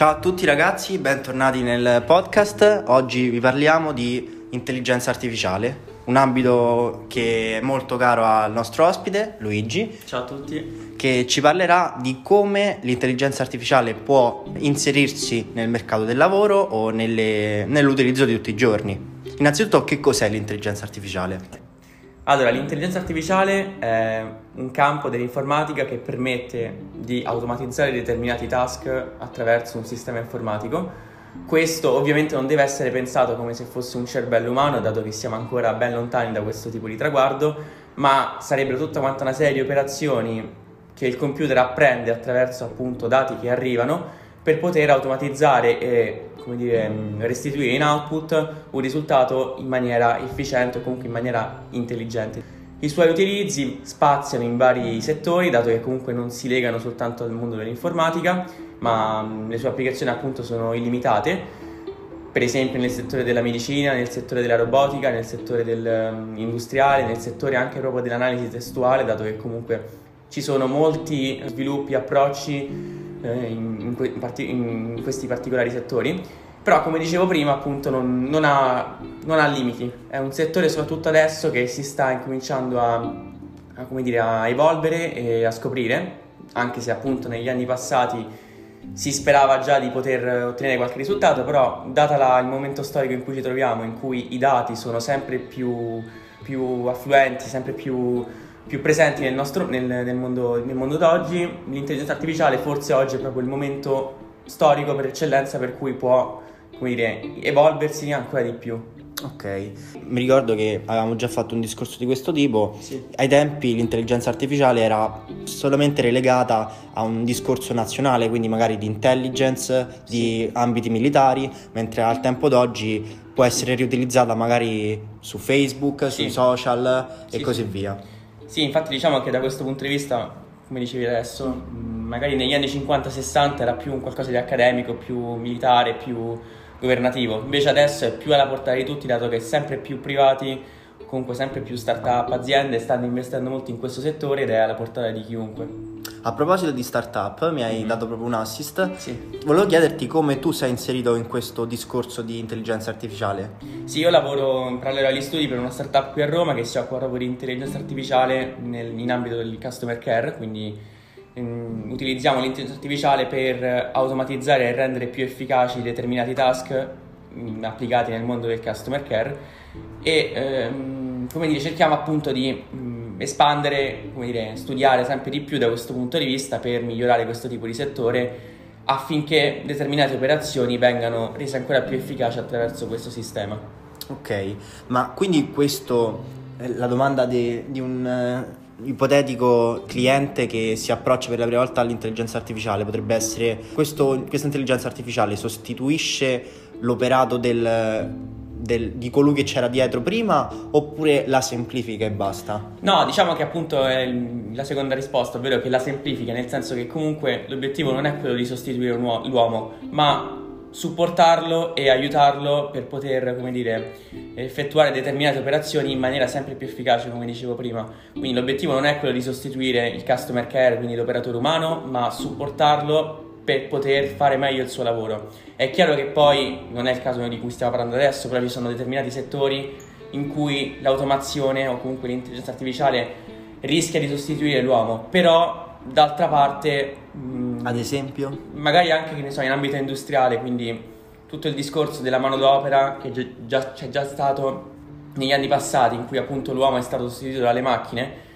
Ciao a tutti ragazzi, bentornati nel podcast. Oggi vi parliamo di intelligenza artificiale, un ambito che è molto caro al nostro ospite, Luigi. Ciao a tutti. Che ci parlerà di come l'intelligenza artificiale può inserirsi nel mercato del lavoro o nelle, nell'utilizzo di tutti i giorni. Innanzitutto, che cos'è l'intelligenza artificiale? Allora, l'intelligenza artificiale è un campo dell'informatica che permette di automatizzare determinati task attraverso un sistema informatico. Questo ovviamente non deve essere pensato come se fosse un cervello umano, dato che siamo ancora ben lontani da questo tipo di traguardo, ma sarebbero tutta quanta una serie di operazioni che il computer apprende attraverso appunto dati che arrivano per poter automatizzare e dire, mm, restituire in output un risultato in maniera efficiente o comunque in maniera intelligente. I suoi utilizzi spaziano in vari settori, dato che comunque non si legano soltanto al mondo dell'informatica, ma mm, le sue applicazioni appunto sono illimitate, per esempio nel settore della medicina, nel settore della robotica, nel settore del, um, industriale, nel settore anche proprio dell'analisi testuale, dato che comunque ci sono molti sviluppi, approcci eh, in, in, parti, in, questi particolari settori. Però, come dicevo prima, appunto, non, non, ha, non, ha, limiti. È un settore, soprattutto adesso, che si sta incominciando a, a, dire, a evolvere e a scoprire, anche se appunto negli anni passati si sperava già di poter ottenere qualche risultato, però data la, il momento storico in cui ci troviamo, in cui i dati sono sempre più, più affluenti, sempre più più presenti nel, nostro, nel, nel, mondo, nel mondo d'oggi, l'intelligenza artificiale forse oggi è proprio il momento storico per eccellenza per cui può come dire, evolversi ancora di più. Ok, mi ricordo che avevamo già fatto un discorso di questo tipo. Sì. Ai tempi l'intelligenza artificiale era solamente relegata a un discorso nazionale, quindi magari di intelligence, di sì. ambiti militari, mentre al tempo d'oggi può essere riutilizzata magari su Facebook, sì. sui social e così via. Sì, infatti diciamo che da questo punto di vista, come dicevi adesso, magari negli anni 50-60 era più un qualcosa di accademico, più militare, più governativo, invece adesso è più alla portata di tutti, dato che sempre più privati, comunque sempre più start-up, aziende stanno investendo molto in questo settore ed è alla portata di chiunque. A proposito di startup, mi hai mm-hmm. dato proprio un assist. Sì. Volevo chiederti come tu sei inserito in questo discorso di intelligenza artificiale. Sì, io lavoro in parallelo agli studi per una startup qui a Roma che si occupa proprio di intelligenza artificiale nel, in ambito del customer care, quindi um, utilizziamo l'intelligenza artificiale per automatizzare e rendere più efficaci determinati task um, applicati nel mondo del customer care e um, come dire cerchiamo appunto di espandere, come dire, studiare sempre di più da questo punto di vista per migliorare questo tipo di settore affinché determinate operazioni vengano rese ancora più efficaci attraverso questo sistema. Ok, ma quindi questo è la domanda de, di un uh, ipotetico cliente che si approccia per la prima volta all'intelligenza artificiale potrebbe essere questo, questa intelligenza artificiale sostituisce l'operato del del, di colui che c'era dietro prima oppure la semplifica e basta? No, diciamo che appunto è la seconda risposta, ovvero che la semplifica, nel senso che comunque l'obiettivo non è quello di sostituire l'uomo, ma supportarlo e aiutarlo per poter, come dire, effettuare determinate operazioni in maniera sempre più efficace, come dicevo prima. Quindi l'obiettivo non è quello di sostituire il customer care, quindi l'operatore umano, ma supportarlo per poter fare meglio il suo lavoro. È chiaro che poi non è il caso di cui stiamo parlando adesso, però ci sono determinati settori in cui l'automazione o comunque l'intelligenza artificiale rischia di sostituire l'uomo, però d'altra parte... Mh, Ad esempio? Magari anche che ne so, in ambito industriale, quindi tutto il discorso della manodopera che già, c'è già stato negli anni passati in cui appunto l'uomo è stato sostituito dalle macchine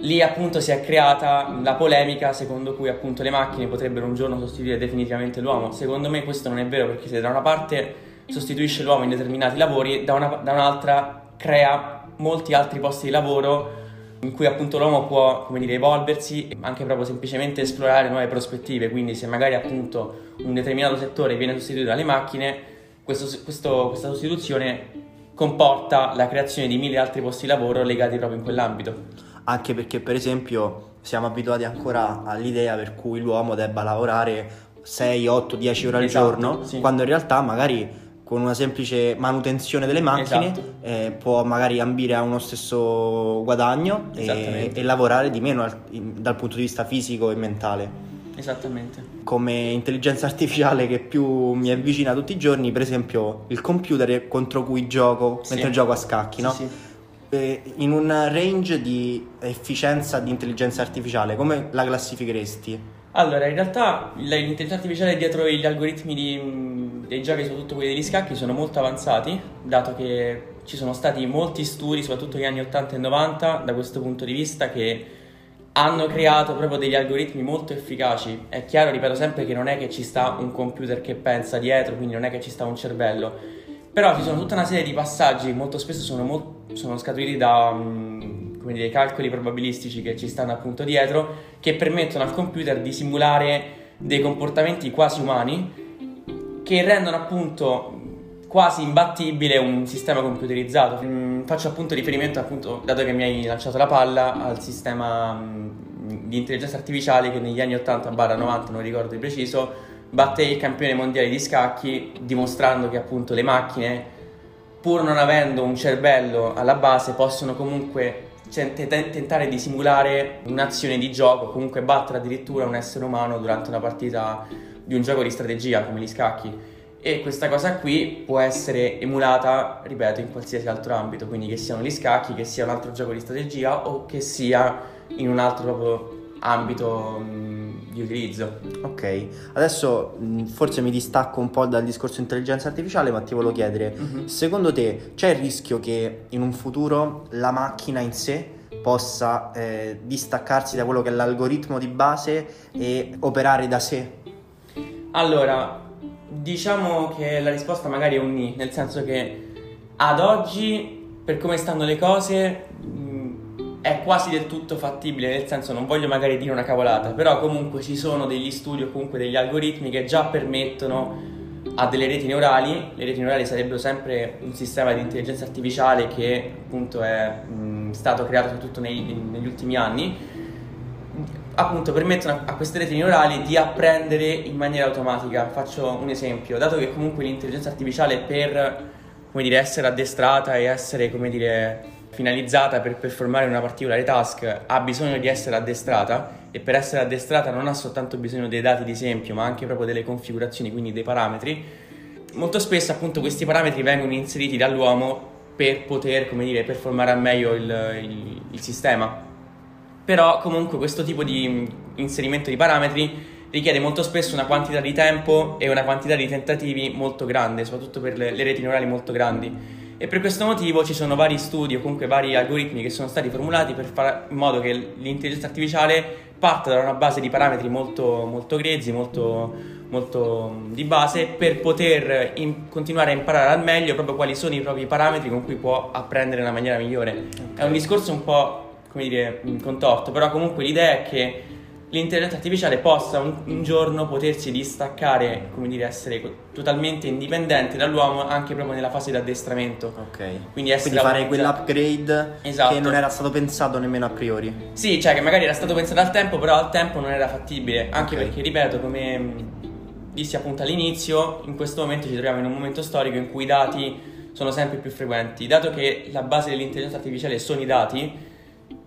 Lì appunto si è creata la polemica secondo cui appunto le macchine potrebbero un giorno sostituire definitivamente l'uomo. Secondo me questo non è vero perché se da una parte sostituisce l'uomo in determinati lavori, da, una, da un'altra crea molti altri posti di lavoro in cui appunto l'uomo può, dire, evolversi e anche proprio semplicemente esplorare nuove prospettive. Quindi se magari appunto un determinato settore viene sostituito dalle macchine, questo, questo, questa sostituzione comporta la creazione di mille altri posti di lavoro legati proprio in quell'ambito anche perché per esempio siamo abituati ancora all'idea per cui l'uomo debba lavorare 6, 8, 10 ore al esatto, giorno, sì. quando in realtà magari con una semplice manutenzione delle macchine esatto. eh, può magari ambire a uno stesso guadagno e, e lavorare di meno al, in, dal punto di vista fisico e mentale. Esattamente. Come intelligenza artificiale che più mi avvicina tutti i giorni, per esempio il computer contro cui gioco Sì. mentre gioco a scacchi, no? Sì, sì. Eh, in un range di efficienza di intelligenza artificiale, come la classificheresti? Allora, in realtà l'intelligenza artificiale dietro gli algoritmi di- dei giochi, soprattutto quelli degli scacchi, sono molto avanzati, dato che ci sono stati molti studi, soprattutto negli anni 80 e 90, da questo punto di vista, che hanno creato proprio degli algoritmi molto efficaci. È chiaro, ripeto sempre, che non è che ci sta un computer che pensa dietro, quindi non è che ci sta un cervello. Però ci sono tutta una serie di passaggi, molto spesso sono, mol- sono scaturiti da mm, come dire, calcoli probabilistici che ci stanno appunto dietro, che permettono al computer di simulare dei comportamenti quasi umani che rendono appunto quasi imbattibile un sistema computerizzato. Mm, faccio appunto riferimento, appunto, dato che mi hai lanciato la palla, al sistema mm, di intelligenza artificiale che negli anni 80-90, non ricordo di preciso, batté il campione mondiale di scacchi, dimostrando che appunto le macchine, pur non avendo un cervello alla base, possono comunque te- tentare di simulare un'azione di gioco, comunque battere addirittura un essere umano durante una partita di un gioco di strategia come gli scacchi. E questa cosa qui può essere emulata, ripeto, in qualsiasi altro ambito, quindi che siano gli scacchi, che sia un altro gioco di strategia o che sia in un altro proprio ambito di utilizzo. Ok, adesso mh, forse mi distacco un po' dal discorso intelligenza artificiale, ma ti volevo chiedere, Mhm. secondo te c'è il rischio che in un futuro la macchina in sé possa eh, distaccarsi da quello che è l'algoritmo di base e operare da sé? Allora, diciamo che la risposta magari è un ni, nel senso che ad oggi, per come stanno le cose, è quasi del tutto fattibile, nel senso non voglio magari dire una cavolata, però comunque ci sono degli studi o comunque degli algoritmi che già permettono a delle reti neurali, le reti neurali sarebbero sempre un sistema di intelligenza artificiale che appunto è mh, stato creato soprattutto nei- negli ultimi anni, appunto permettono a queste reti neurali di apprendere in maniera automatica. Faccio un esempio, dato che comunque l'intelligenza artificiale per come dire, essere addestrata e essere come dire, finalizzata per performare una particolare task ha bisogno di essere addestrata e per essere addestrata non ha soltanto bisogno dei dati di esempio ma anche proprio delle configurazioni, quindi dei parametri. Molto spesso appunto questi parametri vengono inseriti dall'uomo per poter come dire, performare al meglio il, il- il sistema. Però comunque questo tipo di inserimento di parametri richiede molto spesso una quantità di tempo e una quantità di tentativi molto grande, soprattutto per le, le reti neurali molto grandi. E per questo motivo ci sono vari studi o comunque vari algoritmi che sono stati formulati per fare in modo che l'intelligenza artificiale parta da una base di parametri molto, molto grezzi, molto, molto di base, per poter in- continuare a imparare al meglio proprio quali sono i propri parametri con cui può apprendere nella maniera migliore. È un discorso un po' come dire, contorto, però comunque l'idea è che l'intelligenza artificiale possa un, un giorno potersi distaccare, come dire, essere totalmente indipendente dall'uomo anche proprio nella fase di addestramento. Ok. Quindi essere Quindi fare quell'upgrade Esatto. che non era stato pensato nemmeno a priori. Sì, cioè che magari era stato pensato al tempo, però al tempo non era fattibile. Anche Ok. perché, ripeto, come dissi appunto all'inizio, in questo momento ci troviamo in un momento storico in cui i dati sono sempre più frequenti. Dato che la base dell'intelligenza artificiale sono i dati,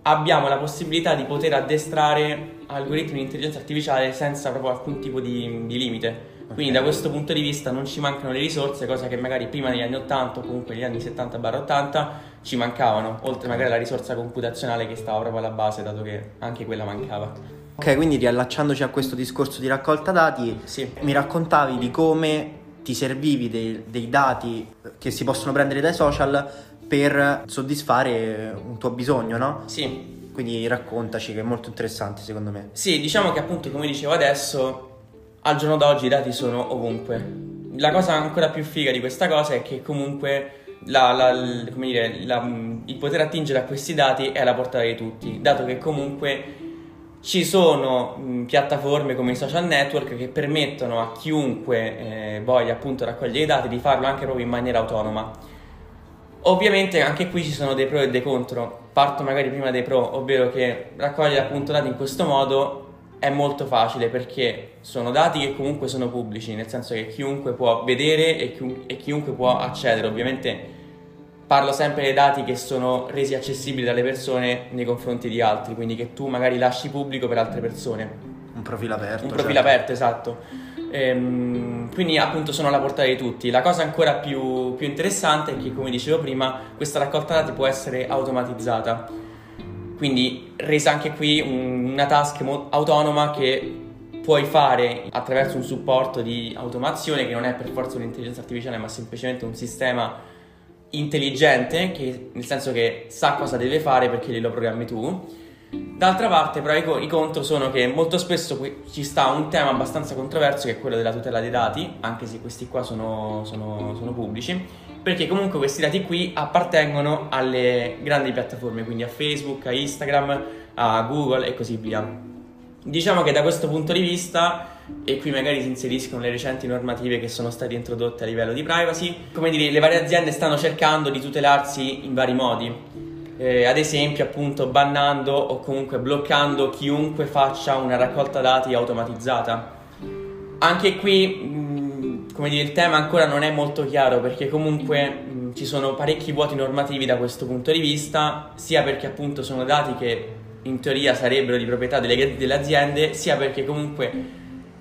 abbiamo la possibilità di poter addestrare algoritmi di intelligenza artificiale senza proprio alcun tipo di, di limite. Quindi da questo punto di vista non ci mancano le risorse, cosa che magari prima negli anni 80 o comunque negli anni 70-80 ci mancavano, oltre magari alla risorsa computazionale che stava proprio alla base, dato che anche quella mancava. Ok, quindi riallacciandoci a questo discorso di raccolta dati, Sì. mi raccontavi di come ti servivi dei, dei dati che si possono prendere dai social per soddisfare un tuo bisogno, no? Sì, Quindi raccontaci che è molto interessante secondo me. Sì, diciamo che appunto come dicevo adesso, al giorno d'oggi i dati sono ovunque. La cosa ancora più figa di questa cosa è che comunque la- la- dire, la- il poter attingere a questi dati è alla portata di tutti, dato che comunque ci sono mh, piattaforme come i social network che permettono a chiunque eh, voglia appunto raccogliere i dati di farlo anche proprio in maniera autonoma. Ovviamente anche qui ci sono dei pro e dei contro. Parto magari prima dei pro, ovvero che raccogliere appunto dati in questo modo è molto facile perché sono dati che comunque sono pubblici, nel senso che chiunque può vedere e, chiun- e chiunque può accedere. Ovviamente parlo sempre dei dati che sono resi accessibili dalle persone nei confronti di altri, quindi che tu magari lasci pubblico per altre persone. un profilo aperto. Un profilo certo. aperto, esatto. Ehm, quindi appunto sono alla portata di tutti. La cosa ancora più, più interessante è che, come dicevo prima, questa raccolta dati può essere automatizzata. Quindi resa anche qui un, una task mo- autonoma che puoi fare attraverso un supporto di automazione che non è per forza un'intelligenza artificiale ma semplicemente un sistema intelligente che, nel senso che sa cosa deve fare perché glielo programmi tu D'altra parte, però, i, co- contro sono che molto spesso ci sta un tema abbastanza controverso che è quello della tutela dei dati, anche se questi qua sono, sono, sono pubblici, perché comunque questi dati qui appartengono alle grandi piattaforme, quindi a Facebook, a Instagram, a Google e così via. Diciamo che da questo punto di vista, e qui magari si inseriscono le recenti normative che sono state introdotte a livello di privacy, come dire, le varie aziende stanno cercando di tutelarsi in vari modi eh, ad esempio appunto bannando o comunque bloccando chiunque faccia una raccolta dati automatizzata. Anche qui, mh, come dire, il tema ancora non è molto chiaro perché comunque mh, ci sono parecchi vuoti normativi da questo punto di vista, sia perché appunto sono dati che in teoria sarebbero di proprietà delle, delle aziende, sia perché comunque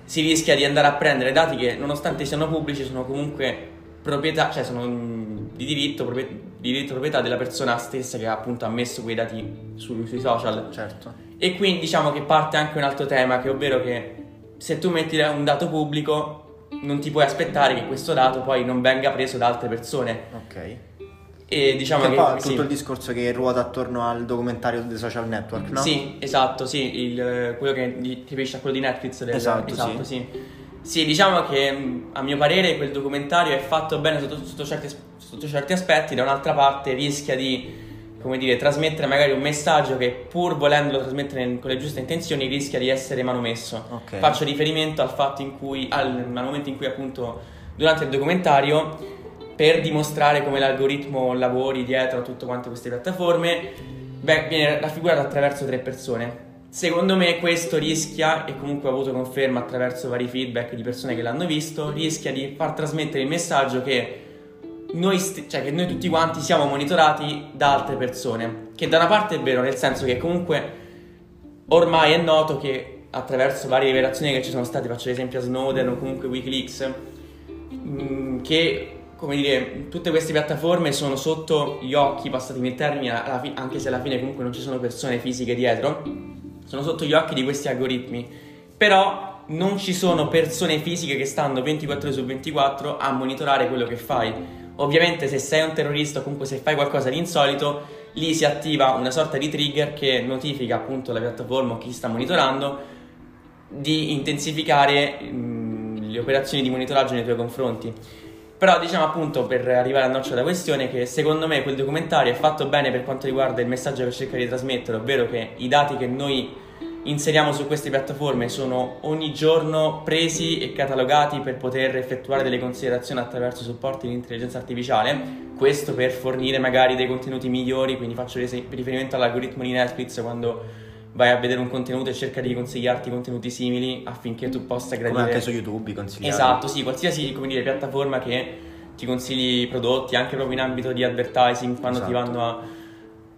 si rischia di andare a prendere dati che nonostante siano pubblici sono comunque proprietà, cioè sono di diritto, proprietà di diritto proprietà della persona stessa che ha appunto messo quei dati su, sui social. Certo. E quindi diciamo che parte anche un altro tema, che ovvero che se tu metti un dato pubblico non ti puoi aspettare che questo dato poi non venga preso da altre persone. Ok. E diciamo che, che poi sì. tutto il discorso che ruota attorno al documentario dei social network, no? Sì, esatto, sì, il, quello che ti riferisce a quello di Netflix. Del, Esatto, esatto sì. sì. Sì, diciamo che a mio parere quel documentario è fatto bene sotto, sotto, certi, sotto certi aspetti, da un'altra parte rischia di come dire, trasmettere magari un messaggio che pur volendolo trasmettere con le giuste intenzioni rischia di essere manomesso. Ok. Faccio riferimento al fatto in cui, al, al momento in cui appunto durante il documentario, per dimostrare come l'algoritmo lavori dietro a tutte queste piattaforme, beh, viene raffigurato attraverso tre persone. Secondo me questo rischia, e comunque ho avuto conferma attraverso vari feedback di persone che l'hanno visto, rischia di far trasmettere il messaggio che noi, st- cioè che noi tutti quanti siamo monitorati da altre persone. Che da una parte è vero, nel senso che comunque ormai è noto che attraverso varie rivelazioni che ci sono state, faccio l'esempio a Snowden o comunque Wikileaks, mh, che come dire, tutte queste piattaforme sono sotto gli occhi, passatemi il termine, fi- anche se alla fine comunque non ci sono persone fisiche dietro, sono sotto gli occhi di questi algoritmi. Però non ci sono persone fisiche che stanno 24 ore su 24 a monitorare quello che fai. Ovviamente se sei un terrorista o comunque se fai qualcosa di insolito, lì si attiva una sorta di trigger che notifica appunto la piattaforma o chi sta monitorando di intensificare mh, le operazioni di monitoraggio nei tuoi confronti. Però diciamo appunto per arrivare al noccio della questione che secondo me quel documentario è fatto bene per quanto riguarda il messaggio che cerca di trasmettere, ovvero che i dati che noi inseriamo su queste piattaforme sono ogni giorno presi e catalogati per poter effettuare delle considerazioni attraverso supporti di intelligenza artificiale, questo per fornire magari dei contenuti migliori, quindi faccio riferimento all'algoritmo di Netflix quando vai a vedere un contenuto e cerca di consigliarti contenuti simili affinché tu possa gradire Come anche su YouTube consigliare. Esatto, sì, qualsiasi come dire, piattaforma che ti consigli prodotti, anche proprio in ambito di advertising, quando ti Esatto. vanno a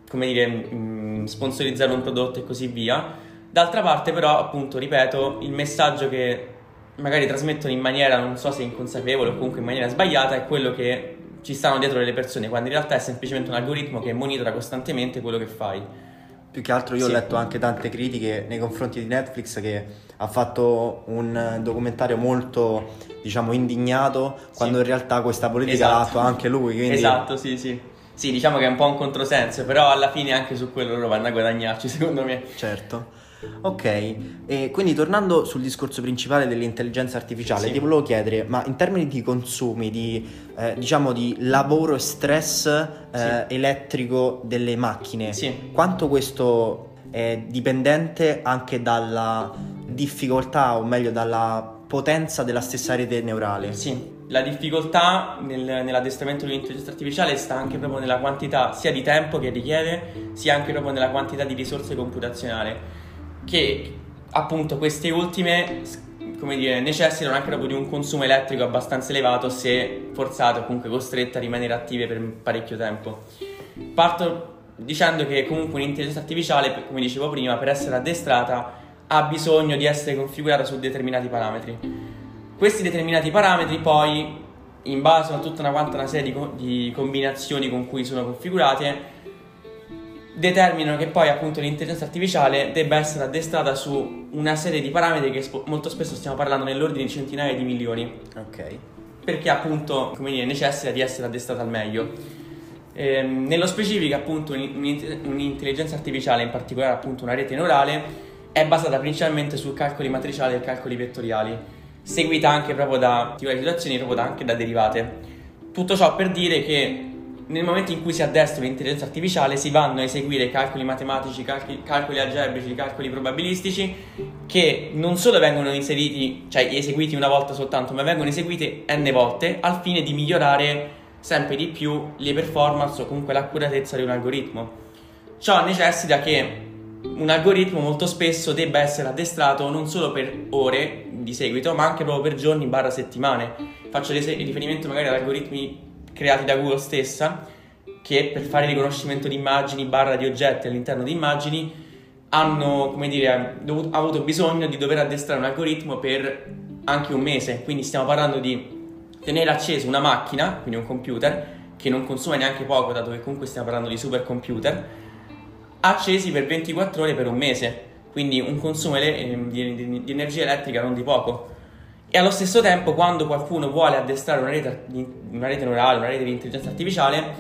come dire, mh, sponsorizzare un prodotto e così via. D'altra parte, però, appunto, ripeto, il messaggio che magari trasmettono in maniera, non so se inconsapevole o comunque in maniera sbagliata, è quello che ci stanno dietro delle persone, quando in realtà è semplicemente un algoritmo che monitora costantemente quello che fai. Più che altro io Sì. ho letto anche tante critiche nei confronti di Netflix che ha fatto un documentario molto, diciamo, indignato, quando in realtà questa politica l'ha Esatto. attua anche lui. Quindi... Esatto, sì, sì. Sì, diciamo che è un po' un controsenso, però alla fine anche su quello loro vanno a guadagnarci, secondo me. Certo. Ok, e quindi tornando sul discorso principale dell'intelligenza artificiale, Sì. ti volevo chiedere, ma in termini di consumi, di, eh, diciamo di lavoro e stress eh, elettrico delle macchine, Sì. quanto questo è dipendente anche dalla difficoltà, o meglio dalla potenza della stessa rete neurale? Sì, la difficoltà nel- nell'addestramento dell'intelligenza artificiale sta anche proprio nella quantità sia di tempo che richiede, sia anche proprio nella quantità di risorse computazionali, che appunto queste ultime, come dire, necessitano anche proprio di un consumo elettrico abbastanza elevato se forzate o comunque costrette a rimanere attive per parecchio tempo. Parto dicendo che comunque un'intelligenza artificiale, come dicevo prima, per essere addestrata ha bisogno di essere configurata su determinati parametri. Questi determinati parametri poi, in base a tutta una una serie di, co- di combinazioni con cui sono configurate, determinano che poi appunto l'intelligenza artificiale debba essere addestrata su una serie di parametri che sp- molto spesso stiamo parlando nell'ordine di centinaia di milioni. Ok. Perché appunto, come dire, necessita di essere addestrata al meglio. Ehm, nello specifico, appunto, un'intelligenza artificiale, in particolare appunto una rete neurale, è basata principalmente su calcoli matriciali e calcoli vettoriali, seguita anche proprio da situazioni, proprio da, anche da derivate. Tutto ciò per dire che nel momento in cui si addestra l'intelligenza artificiale si vanno a eseguire calcoli matematici, calcoli, calcoli algebrici, calcoli probabilistici che non solo vengono inseriti, cioè eseguiti una volta soltanto, ma vengono eseguiti n volte al fine di migliorare sempre di più le performance o comunque l'accuratezza di un algoritmo. Ciò necessita che un algoritmo molto spesso debba essere addestrato non solo per ore di seguito, ma anche proprio per giorni barra settimane. Faccio riferimento magari ad algoritmi creati da Google stessa che per fare riconoscimento di immagini barra di oggetti all'interno di immagini hanno, come dire, dovuto, avuto bisogno di dover addestrare un algoritmo per anche un mese. Quindi stiamo parlando di tenere acceso una macchina, quindi un computer, che non consuma neanche poco, dato che comunque stiamo parlando di supercomputer, accesi per 24 ore per un mese, quindi un consumo di, di, di energia elettrica non di poco. E allo stesso tempo, quando qualcuno vuole addestrare una rete, una rete neurale, una rete di intelligenza artificiale,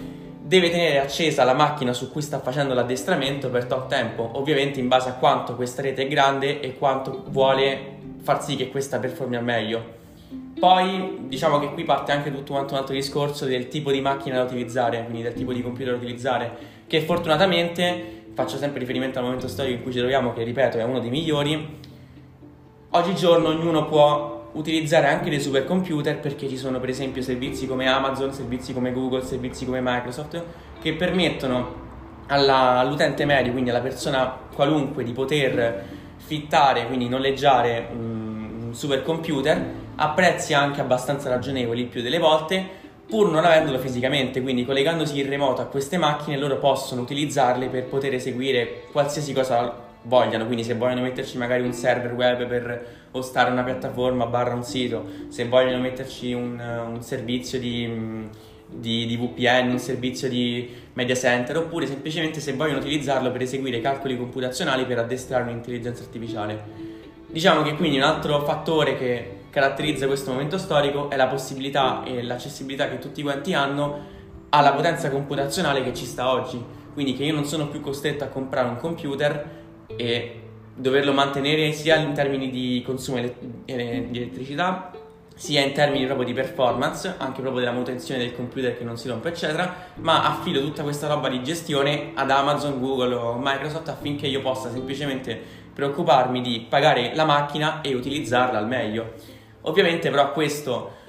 deve tenere accesa la macchina su cui sta facendo l'addestramento per tot tempo, ovviamente in base a quanto questa rete è grande e quanto vuole far sì che questa performi al meglio. Poi diciamo che qui parte anche tutto quanto un altro discorso del tipo di macchina da utilizzare, quindi del tipo di computer da utilizzare, che fortunatamente, faccio sempre riferimento al momento storico in cui ci troviamo, che ripeto è uno dei migliori, oggigiorno ognuno può utilizzare anche dei supercomputer perché ci sono per esempio servizi come Amazon, servizi come Google, servizi come Microsoft che permettono alla, all'utente medio, quindi alla persona qualunque, di poter fittare, quindi noleggiare un, un supercomputer a prezzi anche abbastanza ragionevoli il più delle volte pur non avendolo fisicamente, quindi collegandosi in remoto a queste macchine loro possono utilizzarle per poter eseguire qualsiasi cosa vogliano, quindi se vogliono metterci magari un server web per ostare una piattaforma barra un sito, se vogliono metterci un, un servizio di, di, di, VPN, un servizio di media center, oppure semplicemente se vogliono utilizzarlo per eseguire calcoli computazionali per addestrare un'intelligenza artificiale. Diciamo che quindi un altro fattore che caratterizza questo momento storico è la possibilità e l'accessibilità che tutti quanti hanno alla potenza computazionale che ci sta oggi. Quindi che io non sono più costretto a comprare un computer e doverlo mantenere sia in termini di consumo di elettricità sia in termini proprio di performance, anche proprio della manutenzione del computer che non si rompe, eccetera, ma affido tutta questa roba di gestione ad Amazon, Google o Microsoft affinché io possa semplicemente preoccuparmi di pagare la macchina e utilizzarla al meglio. Ovviamente però questo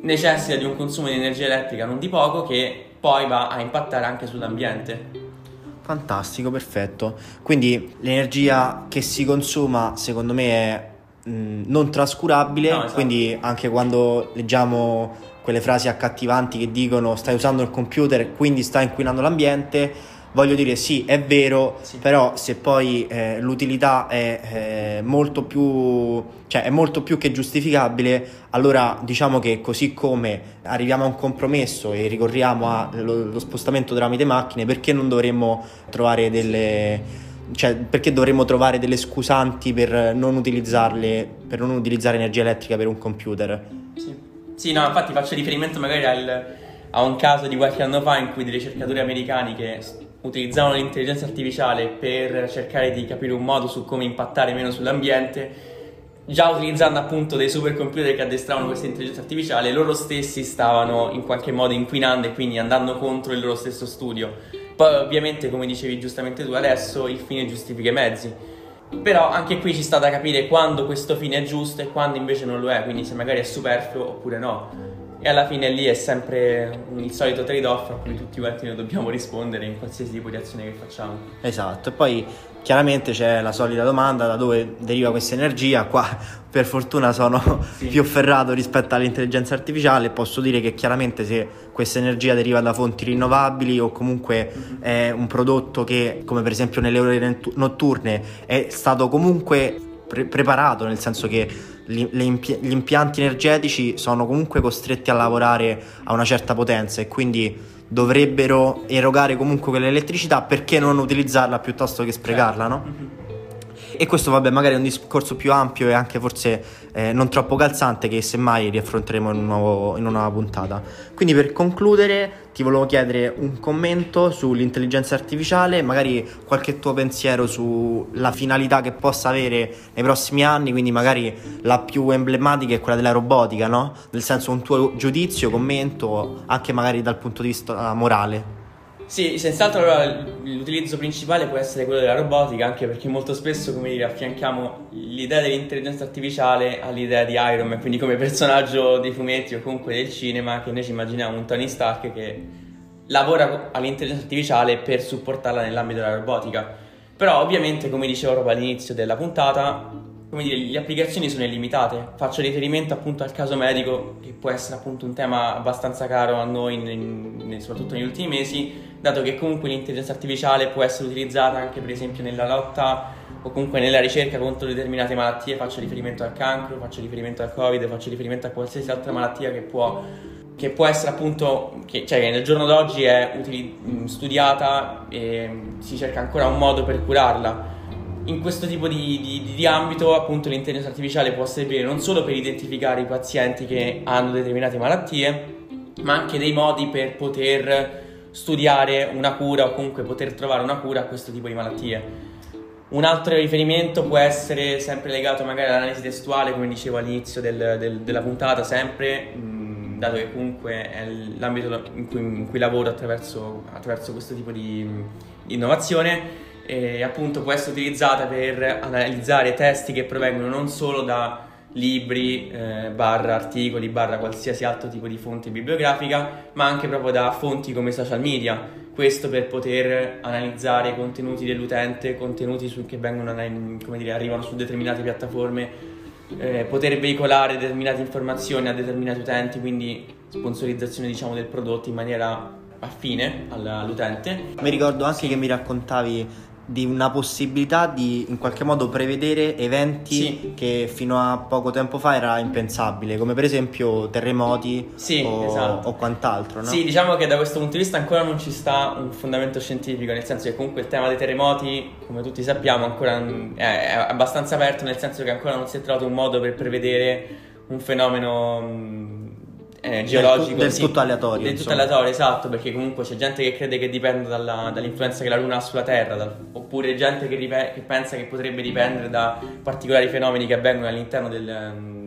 necessita di un consumo di energia elettrica non di poco che poi va a impattare anche sull'ambiente. Fantastico, perfetto. Quindi l'energia che si consuma, secondo me, è mh, non trascurabile. No, esatto. Quindi anche quando leggiamo quelle frasi accattivanti che dicono stai usando il computer, quindi stai inquinando l'ambiente voglio dire sì, è vero, sì. però se poi eh, l'utilità è, eh, molto più, cioè è molto più che giustificabile, allora diciamo che così come arriviamo a un compromesso e ricorriamo allo spostamento tramite macchine, perché non dovremmo trovare delle... Cioè, perché dovremmo trovare delle scusanti per non utilizzarle, per non utilizzare energia elettrica per un computer? Sì, sì no, infatti faccio riferimento magari al, a un caso di qualche anno fa in cui dei ricercatori americani che utilizzavano l'intelligenza artificiale per cercare di capire un modo su come impattare meno sull'ambiente, già utilizzando appunto dei supercomputer che addestravano questa intelligenza artificiale, loro stessi stavano in qualche modo inquinando e quindi andando contro il loro stesso studio. Poi ovviamente, come dicevi giustamente tu adesso, il fine giustifica i mezzi. Però anche qui ci sta da capire quando questo fine è giusto e quando invece non lo è, quindi se magari è superfluo oppure no e alla fine lì è sempre il solito trade-off a cui tutti quanti noi dobbiamo rispondere in qualsiasi tipo di azione che facciamo. Esatto, e poi chiaramente c'è la solita domanda da dove deriva questa energia, qua per fortuna sono sì. più ferrato rispetto all'intelligenza artificiale posso dire che chiaramente se questa energia deriva da fonti rinnovabili o comunque è un prodotto che come per esempio nelle ore notturne è stato comunque pre- preparato, nel senso che impi- gli impianti energetici sono comunque costretti a lavorare a una certa potenza e quindi dovrebbero erogare comunque quell'elettricità perché non utilizzarla piuttosto che sprecarla, no? E questo, vabbè, magari è un discorso più ampio e anche forse eh, non troppo calzante che semmai riaffronteremo in, un nuovo, in, una nuova puntata. Quindi per concludere ti volevo chiedere un commento sull'intelligenza artificiale, magari qualche tuo pensiero sulla finalità che possa avere nei prossimi anni, quindi magari la più emblematica è quella della robotica, no? Nel senso un tuo giudizio, commento, anche magari dal punto di vista morale. Sì, senz'altro allora l'utilizzo principale può essere quello della robotica, anche perché molto spesso, come dire, affianchiamo l'idea dell'intelligenza artificiale all'idea di Iron Man, quindi come personaggio dei fumetti o comunque del cinema, che noi ci immaginiamo un Tony Stark che lavora all'intelligenza artificiale per supportarla nell'ambito della robotica. Però ovviamente, come dicevo proprio all'inizio della puntata, come dire, le applicazioni sono illimitate. Faccio riferimento appunto al caso medico, che può essere appunto un tema abbastanza caro a noi, in, in, soprattutto negli ultimi mesi, dato che comunque l'intelligenza artificiale può essere utilizzata anche per esempio nella lotta o comunque nella ricerca contro determinate malattie. Faccio riferimento al cancro, faccio riferimento al covid, faccio riferimento a qualsiasi altra malattia che può, che può essere appunto, che, cioè che nel giorno d'oggi è utili, studiata e si cerca ancora un modo per curarla in questo tipo di, di, di, ambito appunto l'intelligenza artificiale può servire non solo per identificare i pazienti che hanno determinate malattie, ma anche dei modi per poter studiare una cura o comunque poter trovare una cura a questo tipo di malattie. Un altro riferimento può essere sempre legato magari all'analisi testuale, come dicevo all'inizio del, del, della puntata, sempre, mh, dato che comunque è l'ambito in cui, in cui lavoro attraverso, attraverso, questo tipo di, di innovazione appunto può essere utilizzata per analizzare testi che provengono non solo da libri, eh, barra articoli, barra qualsiasi altro tipo di fonte bibliografica, ma anche proprio da fonti come social media. Questo per poter analizzare i contenuti dell'utente, contenuti che vengono, dire, arrivano su determinate piattaforme, eh, poter veicolare determinate informazioni a determinati utenti, quindi sponsorizzazione diciamo, del prodotto in maniera affine all'utente. Mi ricordo anche che mi raccontavi di una possibilità di in qualche modo prevedere eventi sì. che fino a poco tempo fa era impensabile, come per esempio terremoti sì, o, esatto. o, quant'altro. No? Sì, diciamo che da questo punto di vista ancora non ci sta un fondamento scientifico, nel senso che comunque il tema dei terremoti, come tutti sappiamo, ancora è, è abbastanza aperto, nel senso che ancora non si è trovato un modo per prevedere un fenomeno eh, geologico del, del tutto aleatorio del tutto aleatorio esatto perché comunque c'è gente che crede che dipenda dalla, dall'influenza che la luna ha sulla terra dal, oppure gente che, ripe- che, pensa che potrebbe dipendere da particolari fenomeni che avvengono all'interno del,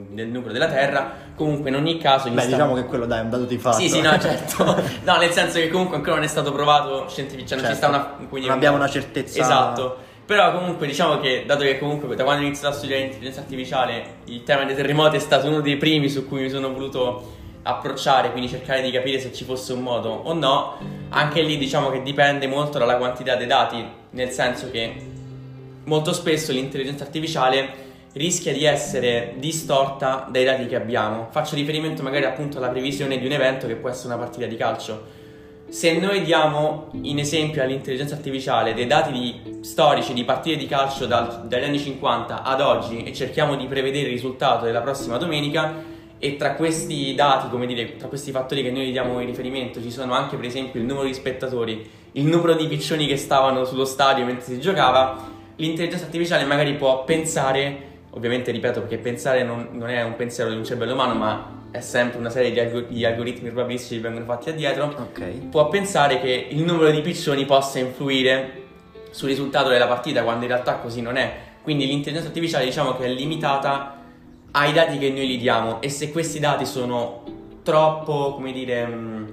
del nucleo della terra. Comunque in ogni caso beh sta... diciamo che quello dai è un dato di fatto sì sì no certo. No nel senso che comunque ancora non è stato provato scientificamente cioè non certo. sta una quindi non abbiamo una certezza esatto. Però comunque diciamo che dato che comunque da quando ho iniziato a studiare l'intelligenza artificiale il tema dei terremoti è stato uno dei primi su cui mi sono voluto approcciare, quindi cercare di capire se ci fosse un modo o no, anche lì diciamo che dipende molto dalla quantità dei dati, nel senso che molto spesso l'intelligenza artificiale rischia di essere distorta dai dati che abbiamo. Faccio riferimento magari appunto alla previsione di un evento che può essere una partita di calcio. Se noi diamo in esempio all'intelligenza artificiale dei dati di, storici di partite di calcio dal, dagli anni 50 ad oggi e cerchiamo di prevedere il risultato della prossima domenica, e tra questi dati, come dire, tra questi fattori che noi gli diamo in riferimento ci sono anche per esempio il numero di spettatori, il numero di piccioni che stavano sullo stadio mentre si giocava, l'intelligenza artificiale magari può pensare, ovviamente ripeto perché pensare non, non è un pensiero di un cervello umano ma è sempre una serie di, algor- di algoritmi probabilistici che vengono fatti addietro, okay. può pensare che il numero di piccioni possa influire sul risultato della partita quando in realtà così non è. Quindi l'intelligenza artificiale diciamo che è limitata ai dati che noi gli diamo e se questi dati sono troppo, come dire, mm,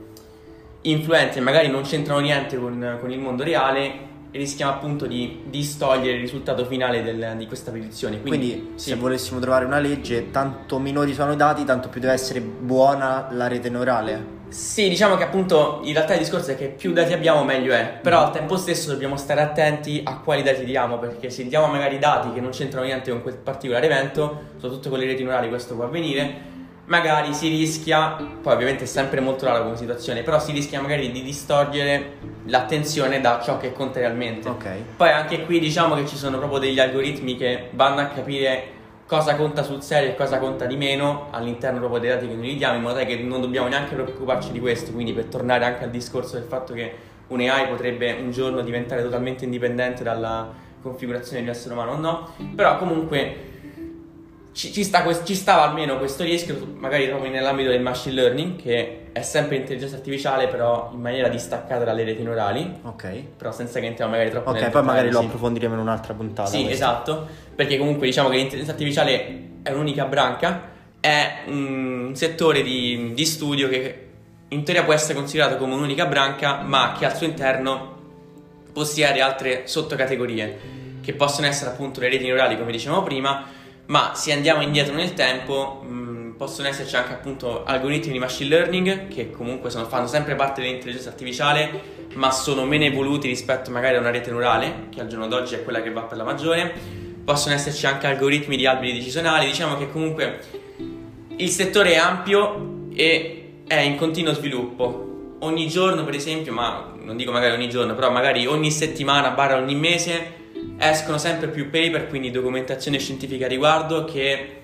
influenti e magari non c'entrano niente con, con, il mondo reale, rischiamo appunto di distogliere il risultato finale del, di questa predizione. Quindi, Quindi sì. se volessimo trovare una legge, tanto minori sono i dati, tanto più deve essere buona la rete neurale. Sì, diciamo che appunto in realtà il discorso è che più dati abbiamo meglio è, però al tempo stesso dobbiamo stare attenti a quali dati diamo, perché se diamo magari dati che non c'entrano niente con quel particolare evento, soprattutto con le reti neurali questo può avvenire, magari si rischia, poi ovviamente è sempre molto rara come situazione, però si rischia magari di distogliere l'attenzione da ciò che conta realmente. Ok. Poi anche qui diciamo che ci sono proprio degli algoritmi che vanno a capire cosa conta sul serio e cosa conta di meno all'interno proprio dei dati che noi gli diamo, in modo che non dobbiamo neanche preoccuparci di questo. Quindi per tornare anche al discorso del fatto che un AI potrebbe un giorno diventare totalmente indipendente dalla configurazione di un essere umano o no, però comunque ci, sta, ci, stava almeno questo rischio, magari proprio nell'ambito del machine learning, che è sempre intelligenza artificiale, però in maniera distaccata dalle reti neurali. Ok. Però senza che entriamo magari troppo Ok, poi magari lo approfondiremo in un'altra puntata. Sì, questo. esatto. Perché comunque diciamo che l'intelligenza artificiale è un'unica branca, è un settore di, di studio che in teoria può essere considerato come un'unica branca, ma che al suo interno possiede altre sottocategorie, che possono essere appunto le reti neurali, come dicevamo prima ma se andiamo indietro nel tempo mm, possono esserci anche appunto algoritmi di machine learning che comunque sono, fanno sempre parte dell'intelligenza artificiale ma sono meno evoluti rispetto magari a una rete neurale che al giorno d'oggi è quella che va per la maggiore. Possono esserci anche algoritmi di alberi decisionali. Diciamo che comunque il settore è ampio e è in continuo sviluppo. Ogni giorno per esempio ma non dico magari ogni giorno però magari ogni settimana barra ogni mese escono sempre più paper, quindi documentazione scientifica a riguardo che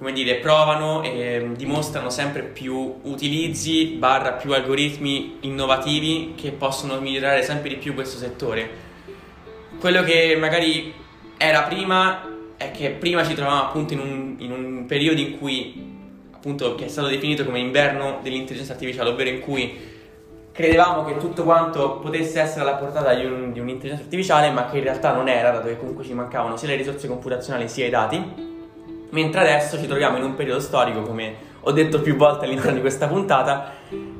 come dire, provano e dimostrano sempre più utilizzi barra più algoritmi innovativi che possono migliorare sempre di più questo settore. Quello che magari era prima è che prima ci trovavamo appunto in un, in un periodo in cui appunto che è stato definito come inverno dell'intelligenza artificiale, ovvero in cui credevamo che tutto quanto potesse essere alla portata di, un, di, un'intelligenza artificiale, ma che in realtà non era, dato che comunque ci mancavano sia le risorse computazionali sia i dati. Mentre adesso ci troviamo in un periodo storico, come ho detto più volte all'interno di questa puntata,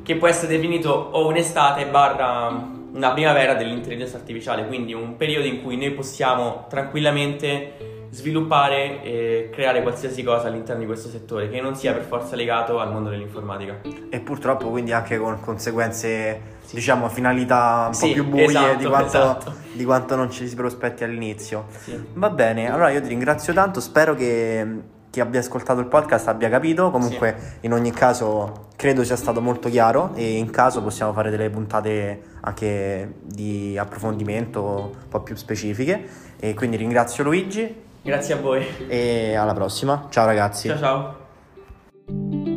che può essere definito o un'estate barra una primavera dell'intelligenza artificiale, quindi un periodo in cui noi possiamo tranquillamente sviluppare e creare qualsiasi cosa all'interno di questo settore che non sia per forza legato al mondo dell'informatica. E purtroppo quindi anche con conseguenze, sì. diciamo, finalità un sì, po' più buie esatto, di, quanto, esatto. di, quanto, non ci si prospetti all'inizio. Sì. Va bene, allora io ti ringrazio tanto, spero che chi abbia ascoltato il podcast abbia capito, comunque in ogni caso credo sia stato molto chiaro e in caso possiamo fare delle puntate anche di approfondimento un po' più specifiche e quindi ringrazio Luigi Grazie a voi. E alla prossima. Ciao ragazzi. Ciao ciao.